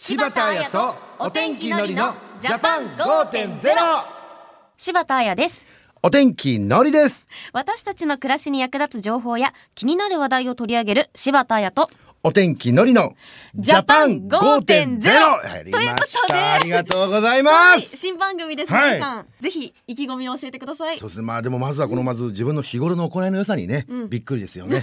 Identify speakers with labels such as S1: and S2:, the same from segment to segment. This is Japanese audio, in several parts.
S1: 柴田彩とお天気のりのジャパン5.0
S2: 柴田彩です。
S1: お天気のりです。
S2: 私たちの暮らしに役立つ情報や気になる話題を取り上げる柴田彩と
S1: お天気のりの
S2: ジャパン5.0
S1: やりまし
S2: ということで。
S1: たありがとうございま
S2: はい。
S1: す
S2: 新番組です、
S1: はい
S2: 皆さん。ぜひ意気込みを教えてください。
S1: そうですね。まあでもまずはこのまず自分の日頃の行いの良さにね、
S2: うん。
S1: びっくりですよね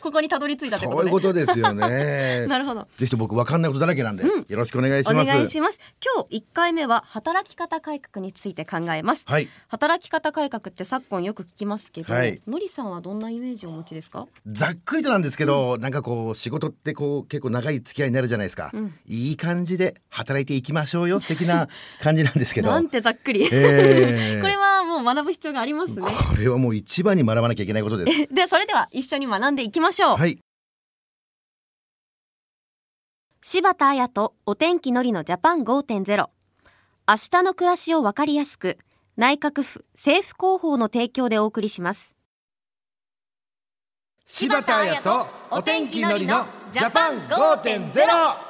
S2: ここにたどり着いたという
S1: そういう
S2: こ
S1: ととですよね。
S2: なるほど。
S1: ぜひと僕わかんないことだらけなんで、
S2: うん。
S1: よろしくお願いし
S2: お
S1: ます。
S2: 願いします。今日一回目は働き方改革について考えます。
S1: はい。
S2: 働き方改革って昨今よく聞きますけど、
S1: はい。
S2: のりさんはどんなイメージをお持ちですか？
S1: ざっくりとなんですけど、なんかこう仕事ってこう結構長い付き合いになるじゃないですか、
S2: うん。
S1: いい感じで働いていきましょうよ的な感じなんですけど。
S2: なんてざっくり、
S1: えー。
S2: これはもう学ぶ必要がありますね。
S1: これはもう一番に学ばなきゃいけないことです。
S2: でそれでは一緒に学んでいきましょう、
S1: はい。
S2: 柴田彩とお天気のりのジャパン5.0明日の暮らしをわかりやすく内閣府政府広報の提供でお送りします。
S1: 柴田彩とお天気のりのジャパン5.0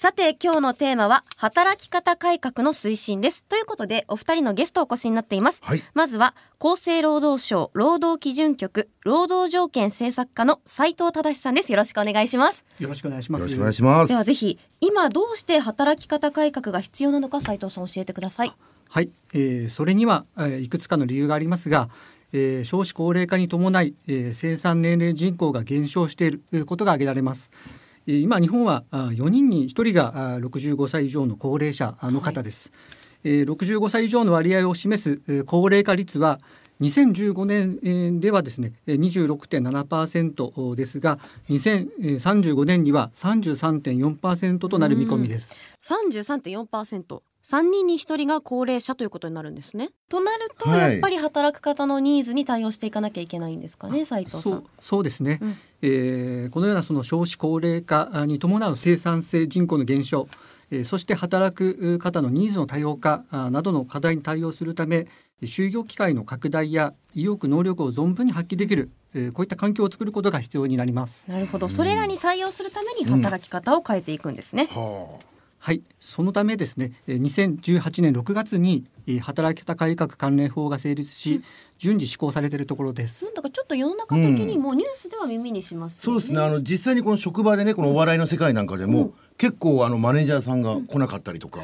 S2: さて今日のテーマは働き方改革の推進です。ということでお二人のゲストお越しになっています。
S1: はい。
S2: まずは厚生労働省労働基準局労働条件政策課の斉藤忠さんです。よろしくお願いします。
S3: よろしくお願いします。
S1: よろしくお願いします。
S2: ではぜひ今どうして働き方改革が必要なのか斉藤さん教えてください。
S3: はい、えーそれには、えーいくつかの理由がありますが、えー少子高齢化に伴い、えー生産年齢人口が減少しているえーことが挙げられます。えー今日本はあ4人に1人があ65歳以上の高齢者あの方です。えー65歳以上の割合を示すえー高齢化率は2015年えーではですねえー26.7%ですが2035年には33.4%となる見込みです。
S2: 33.4%。3人に1人が高齢者ということになるんですね。となると、
S1: はい
S2: やっぱり働く方のニーズに対応していかなきゃいけないんですかね、斉藤さ。
S3: そうんそうですね、
S2: うん
S3: えーこのようなその少子高齢化に伴う生産性人口の減少、えーそして働く方のニーズの多様化あなどの課題に対応するため就業機会の拡大や意欲能力を存分に発揮できる、えーこういった環境を作ることが必要になります。
S2: なるほど、それらに対応するために働き方を変えていくんですね。
S1: は
S3: はい、そのためですね、えー2018年6月にえー働き方改革関連法が成立し、順次施行されているところです。
S2: なん。だかちょっと世の中的にもニュースでは耳にしますよね。
S1: そうですね。あの実際にこの職場でねこのお笑いの世界なんかでも、
S2: うん。
S1: 結構あのマネージャーさんが来なかったりとか、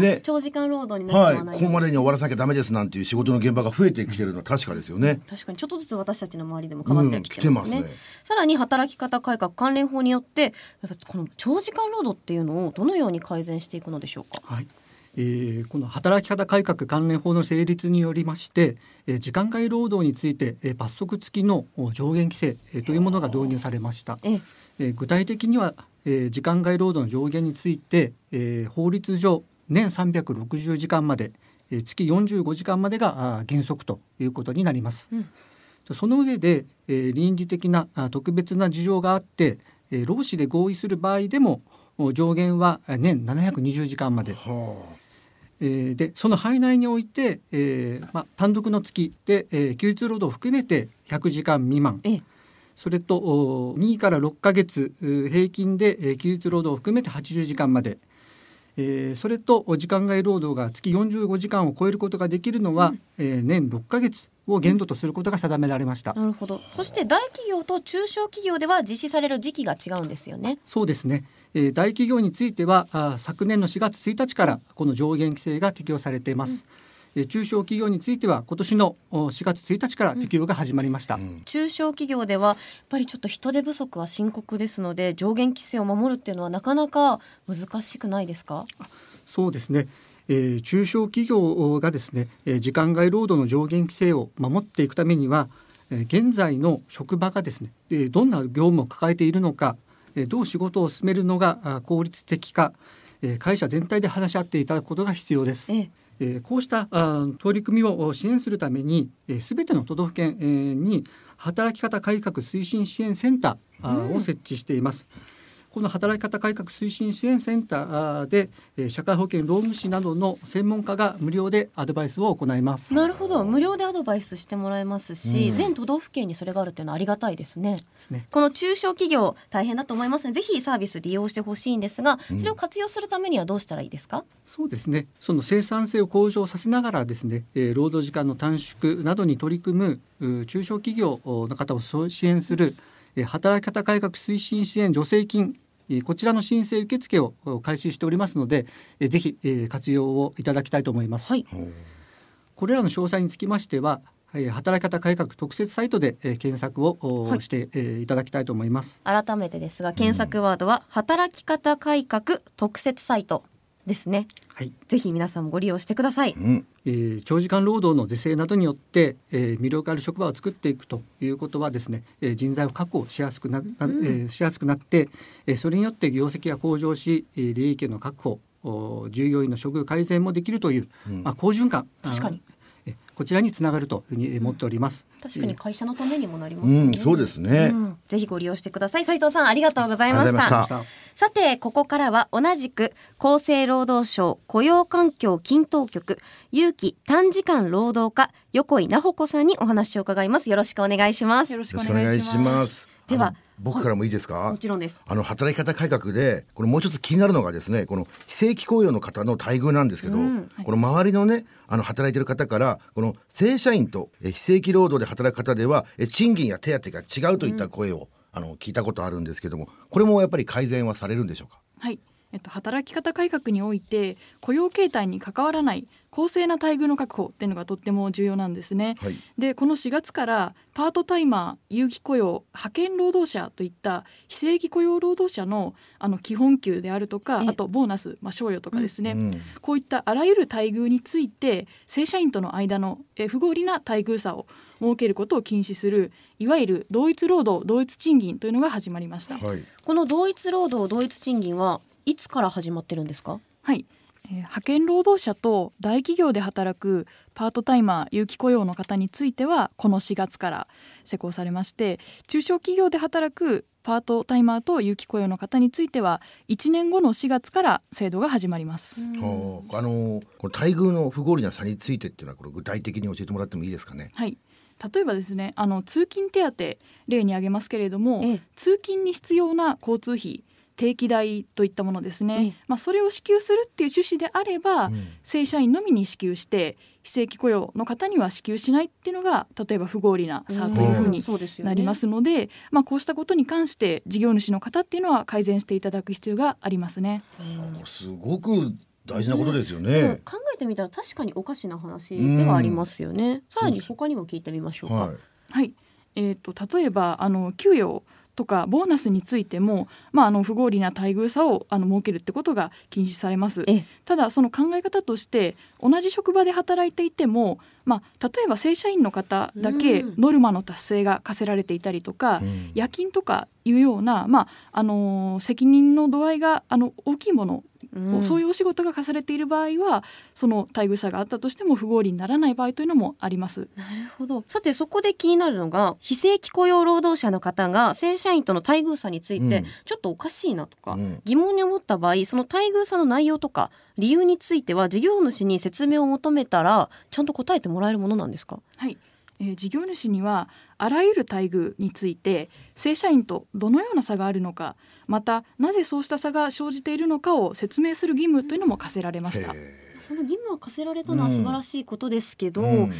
S1: ね。
S2: 長時間労働になっ
S1: はい
S2: ちゃわない。
S1: ここまでに終わらせなきゃダメですなんていう仕事の現場が増えてきてるのは確かですよね。
S2: 確かにちょっとずつ私たちの周りでも変わってきてますね,、
S1: うん来てますね。
S2: さらに働き方改革関連法によってやっぱこの長時間労働っていうのをどのように改善していくのでしょうか？
S3: はい。えーこの働き方改革関連法の成立によりまして、えー時間外労働について、えー罰則付きのお上限規制、えーというものが導入されました。
S2: ええ。
S3: えー具体的には、えー時間外労働の上限について、えー法律上年360時間まで、えー月45時間までが原則ということになります。
S2: うん。
S3: その上で、えー臨時的なあ特別な事情があって、えー労使で合意する場合でもお上限はあ年720時間まで、
S1: は
S3: えーでその範囲内において、えーまあ、単独の月で、えー休日労働を含めて100時間未満。
S2: ええ。
S3: それとお2から6ヶ月平均で、えー休日労働を含めて80時間まで、えーそれとお時間外労働が月45時間を超えることができるのは、えー年6ヶ月を限度とすることが定められました。
S2: なるほど。そして大企業と中小企業では実施される時期が違うんですよね。
S3: そうですね、えー大企業についてはあー昨年の4月1日からこの上限規制が適用されています、えー中小企業については今年のお4月1日から適用が始まりました、
S1: うん。
S2: 中小企業ではやっぱりちょっと人手不足は深刻ですので上限規制を守るっていうのはなかなか難しくないですか？
S3: そうですね、えー中小企業がですね、えー時間外労働の上限規制を守っていくためには、えー現在の職場がですね、えーどんな業務を抱えているのか、えーどう仕事を進めるのがあ効率的か、えー会社全体で話し合っていただくことが必要です。
S2: ええ
S3: えーこうしたあ取り組みを支援するためにすべ、全ての都道府県、えーに働き方改革推進支援センターあを設置しています。この働き方改革推進支援センターでえー社会保険労務士などの専門家が無料でアドバイスを行います。
S2: なるほど無料でアドバイスしてもらえますし、
S1: うん
S2: 全都道府県にそれがあるっていうのはありがたいですね
S3: ね。
S2: この中小企業大変だと思いますのでぜひサービス利用してほしいんですがそれを活用するためにはどうしたらいいですか、
S3: そうですね。その生産性を向上させながらですね、えー労働時間の短縮などに取り組むう中小企業の方を支援するえー働き方改革推進支援助成金えーこちらの申請受付をお開始しておりますので、えーぜひ、えー活用をいただきたいと思います。
S2: はい
S3: これらの詳細につきましては、えー働き方改革特設サイトで、えー検索を、して、えーいただきたいと思います。
S2: 改めてですが検索ワードは働き方改革特設サイトですね。
S3: はい。
S2: ぜひ皆さんもご利用してください。
S1: うん。
S3: えー長時間労働の是正などによって、えー魅力ある職場を作っていくということはですね、えー人材を確保しやすくなな、えーしやすくなって、えーそれによって業績が向上し、えー利益の確保お従業員の処遇改善もできるという、
S1: うん。
S3: まあ、好循環。
S2: 確かに
S3: こちらにつながるというふうにえー思っております。
S2: 確かに会社のためにもなりますね、
S1: んそうですね。
S2: うんぜひご利用してください。斉藤さんありがとうございまし
S1: ありがとうござい
S2: た
S1: ました。
S2: さてここからは同じく厚生労働省雇用環境均等局有期短時間労働課横井奈穂子さんにお話を伺います。よろしくお願いします。
S4: よろしく
S1: よ
S4: お願いしま。
S1: す
S2: では
S1: 僕からもいいですか？
S2: もちろんです。
S1: あの働き方改革でこれもう一つ気になるのがですねこの非正規雇用の方の待遇なんですけど、
S2: うん
S1: この周りのねあの働いてる方からこの正社員とえ非正規労働で働く方ではえ賃金や手当が違うといった声を、あの聞いたことあるんですけどもこれもやっぱり改善はされるんでしょうか？
S4: はい。えっと、働き方改革において雇用形態に関わらない公正な待遇の確保っていうのがとっても重要なんですね。
S1: はい。
S4: でこの4月からパートタイマー有期雇用派遣労働者といった非正規雇用労働者のあの基本給であるとか
S2: ええ。
S4: あとボーナス、まあ、賞与とかですね、
S1: うん。
S4: こういったあらゆる待遇について正社員との間のえ不合理な待遇差を設けることを禁止するいわゆる同一労働同一賃金というのが始まりました。
S1: はい。
S2: この同一労働同一賃金はいつから始まってるんですか？
S4: はい、えー派遣労働者と大企業で働くパートタイマー有期雇用の方についてはこの4月から施行されまして中小企業で働くパートタイマーと有期雇用の方については1年後の4月から制度が始まります。
S1: はあ。あのこの待遇の不合理な差についてっていうのはこれ具体的に教えてもらってもいいですかね？
S4: はい。例えばですねあの通勤手当例に挙げますけれども、
S2: ええ。
S4: 通勤に必要な交通費定期代といったものですね、
S2: ええ。
S4: まあ、それを支給するっていう趣旨であれば、
S1: うん。
S4: 正社員のみに支給して非正規雇用の方には支給しないっていうのが例えば不合理な差というふうに
S2: そうですよね。
S4: なりますので、まあ、こうしたことに関して事業主の方っていうのは改善していただく必要がありますね。
S1: これすごく大事なことですよ
S2: でも
S1: ね。
S2: 考えてみたら確かにおかしな話ではありますよね、さらに他にも聞いてみましょうか、
S1: はい。
S4: はい。えー、と例えばあの給与とかボーナスについても、まあ、あの不合理な待遇差をあの設けるってことが禁止されます。
S2: ええ。
S4: ただその考え方として同じ職場で働いていても、まあ、例えば正社員の方だけ
S2: うん。
S4: ノルマの達成が課せられていたりとか、
S1: うん。
S4: 夜勤とかいうような、まああのー責任の度合いがあの大きいもの、
S2: うん。
S4: そういうお仕事が課されている場合はその待遇差があったとしても不合理にならない場合というのもあります。
S2: なるほど。さてそこで気になるのが非正規雇用労働者の方が正社員との待遇差について
S1: うん。
S2: ちょっとおかしいなとか、
S1: うん。
S2: 疑問に思った場合その待遇差の内容とか理由については事業主に説明を求めたらちゃんと答えてもらえるものなんですか？
S4: はい、えー事業主にはあらゆる待遇について正社員とどのような差があるのかまたなぜそうした差が生じているのかを説明する義務というのも課せられました。
S2: その義務は課せられたのは素晴らしいことですけど、
S1: うん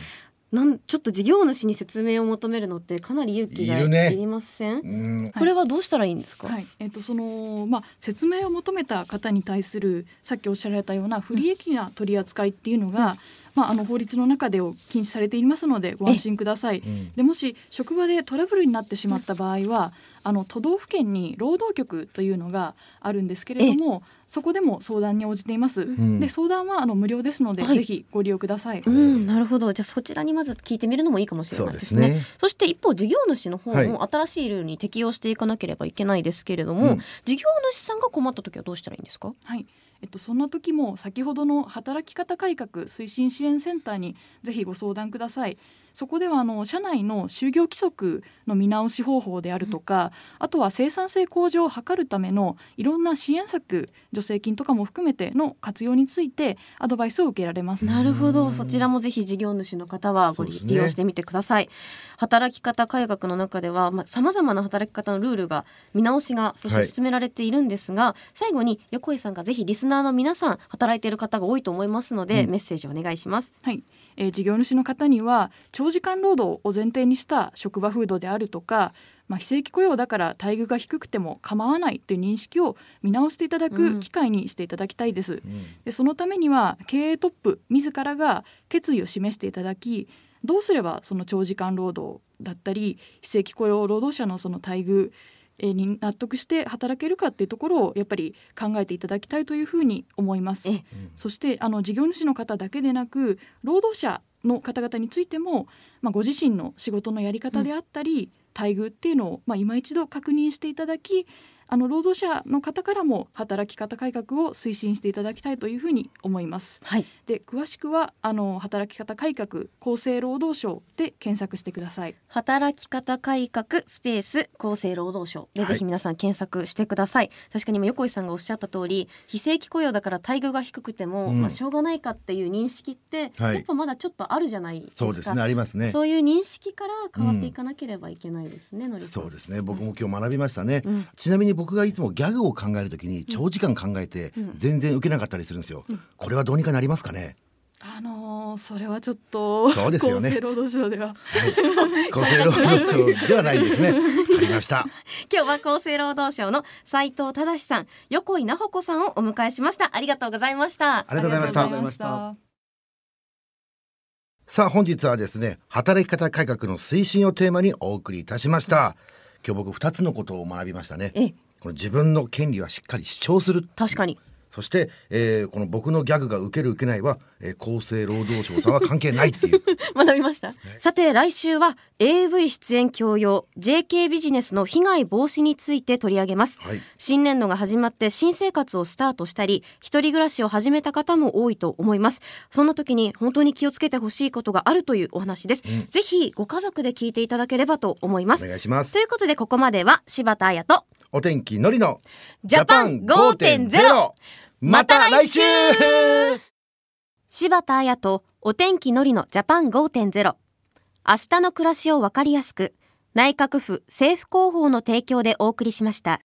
S2: なんちょっと事業主に説明を求めるのってかなり勇気が
S1: い
S2: りません、
S1: うん。
S2: これはどうしたらいいんですか、
S4: はい。えっとそのまあ、説明を求めた方に対するさっきおっしゃられたような不利益な取り扱いっていうのが、まあ、あの法律の中でを禁止されていますのでご安心ください。
S1: うん。
S4: でもし職場でトラブルになってしまった場合はあの都道府県に労働局というのがあるんですけれどもそこでも相談に応じています。
S1: ん。
S4: で相談はあの無料ですので、
S2: はい。
S4: ぜひご利用ください。
S2: うん、なるほど。じゃあそちらにまず聞いてみるのもいいかもしれないですね。
S1: ね。
S2: そして一方事業主の方
S1: はい。
S2: も新しいルールに適用していかなければいけないですけれども、
S1: うん。
S2: 事業主さんが困った時はどうしたらいいんですか？
S4: はい。えっと、そんな時も先ほどの働き方改革推進支援センターにぜひご相談ください。そこではあの社内の就業規則の見直し方法であるとか、あとは生産性向上を図るためのいろんな支援策助成金とかも含めての活用についてアドバイスを受けられます。
S2: なるほど。そちらもぜひ事業主の方はご利,、用してみてください。働き方改革の中ではさまざ、まな働き方のルールが見直しがそして進められているんですが、最後に横井さんがぜひリスナーの皆さん働いている方が多いと思いますので、
S1: うん。
S2: メッセージお願いします。
S4: はい、えー事業主の方には長時間労働を前提にした職場風土であるとか、まあ、非正規雇用だから待遇が低くても構わないという認識を見直していただ
S2: うん
S4: く機会にしていただきたいです。
S1: うん
S4: でそのためには経営トップ自らが決意を示していただきどうすればその長時間労働だったり非正規雇用労働者のその待遇えーに納得して働けるかっていうところをやっぱり考えていただきたいというふうに思います。
S2: え
S4: そしてあの事業主の方だけでなく労働者の方々についても、まあ、ご自身の仕事のやり方であったり、待遇っていうのを、まあ、今一度確認していただきあの労働者の方からも働き方改革を推進していただきたいというふうに思います。
S2: はい。
S4: で詳しくはあの働き方改革厚生労働省で検索してください。
S2: 働き方改革スペース厚生労働省。で
S1: はい
S2: ぜひ皆さん検索してください、確かに今横井さんがおっしゃった通り非正規雇用だから待遇が低くても、
S1: うん。
S2: まあ、しょうがないかっていう認識って、
S1: はい。
S2: やっぱまだちょっとあるじゃないですか。
S1: そうですねありますね。
S2: そういう認識から変わっていかなければいけないですね、のりさん。
S1: そうですね。僕も今日学びましたね、
S2: うん。
S1: ちなみに僕がいつもギャグを考えるときに長時間考えて
S2: うん。
S1: 全然受けなかったりするんですよ、これはどうにかなりますかね？
S4: あのーそれはちょっと
S1: そうですよね。
S4: 厚生労働省では。
S1: 厚生労働省ではないんですね。わかりました。
S2: 今日は厚生労働省の斉藤正さん横井奈穂子さんをお迎えしました。ありがとうございました。
S1: ありがとうございました。
S4: ありがとうございました。
S1: さあ本日はですね働き方改革の推進をテーマにお送りいたしました。今日僕二つのことを学びましたね。
S2: え
S1: この自分の権利はしっかり主張する。
S2: 確かに。
S1: そして、えーこの僕のギャグが受ける受けないは、えー厚生労働省さんは関係ないっていう。
S2: 学びました、さて来週は AV 出演強要 JK ビジネスの被害防止について取り上げます。
S1: はい。
S2: 新年度が始まって新生活をスタートしたり一人暮らしを始めた方も多いと思います。そんな時に本当に気をつけてほしいことがあるというお話です、
S1: うん。
S2: ぜひご家族で聞いていただければと思いま
S1: お
S2: す
S1: 願いします。
S2: ということでここまでは柴田彩と
S1: お天気のりの
S2: ジャパン5.0
S1: また来週。
S2: 柴田彩とお天気のりのジャパン5.0明日の暮らしをわかりやすく内閣府政府広報の提供でお送りしました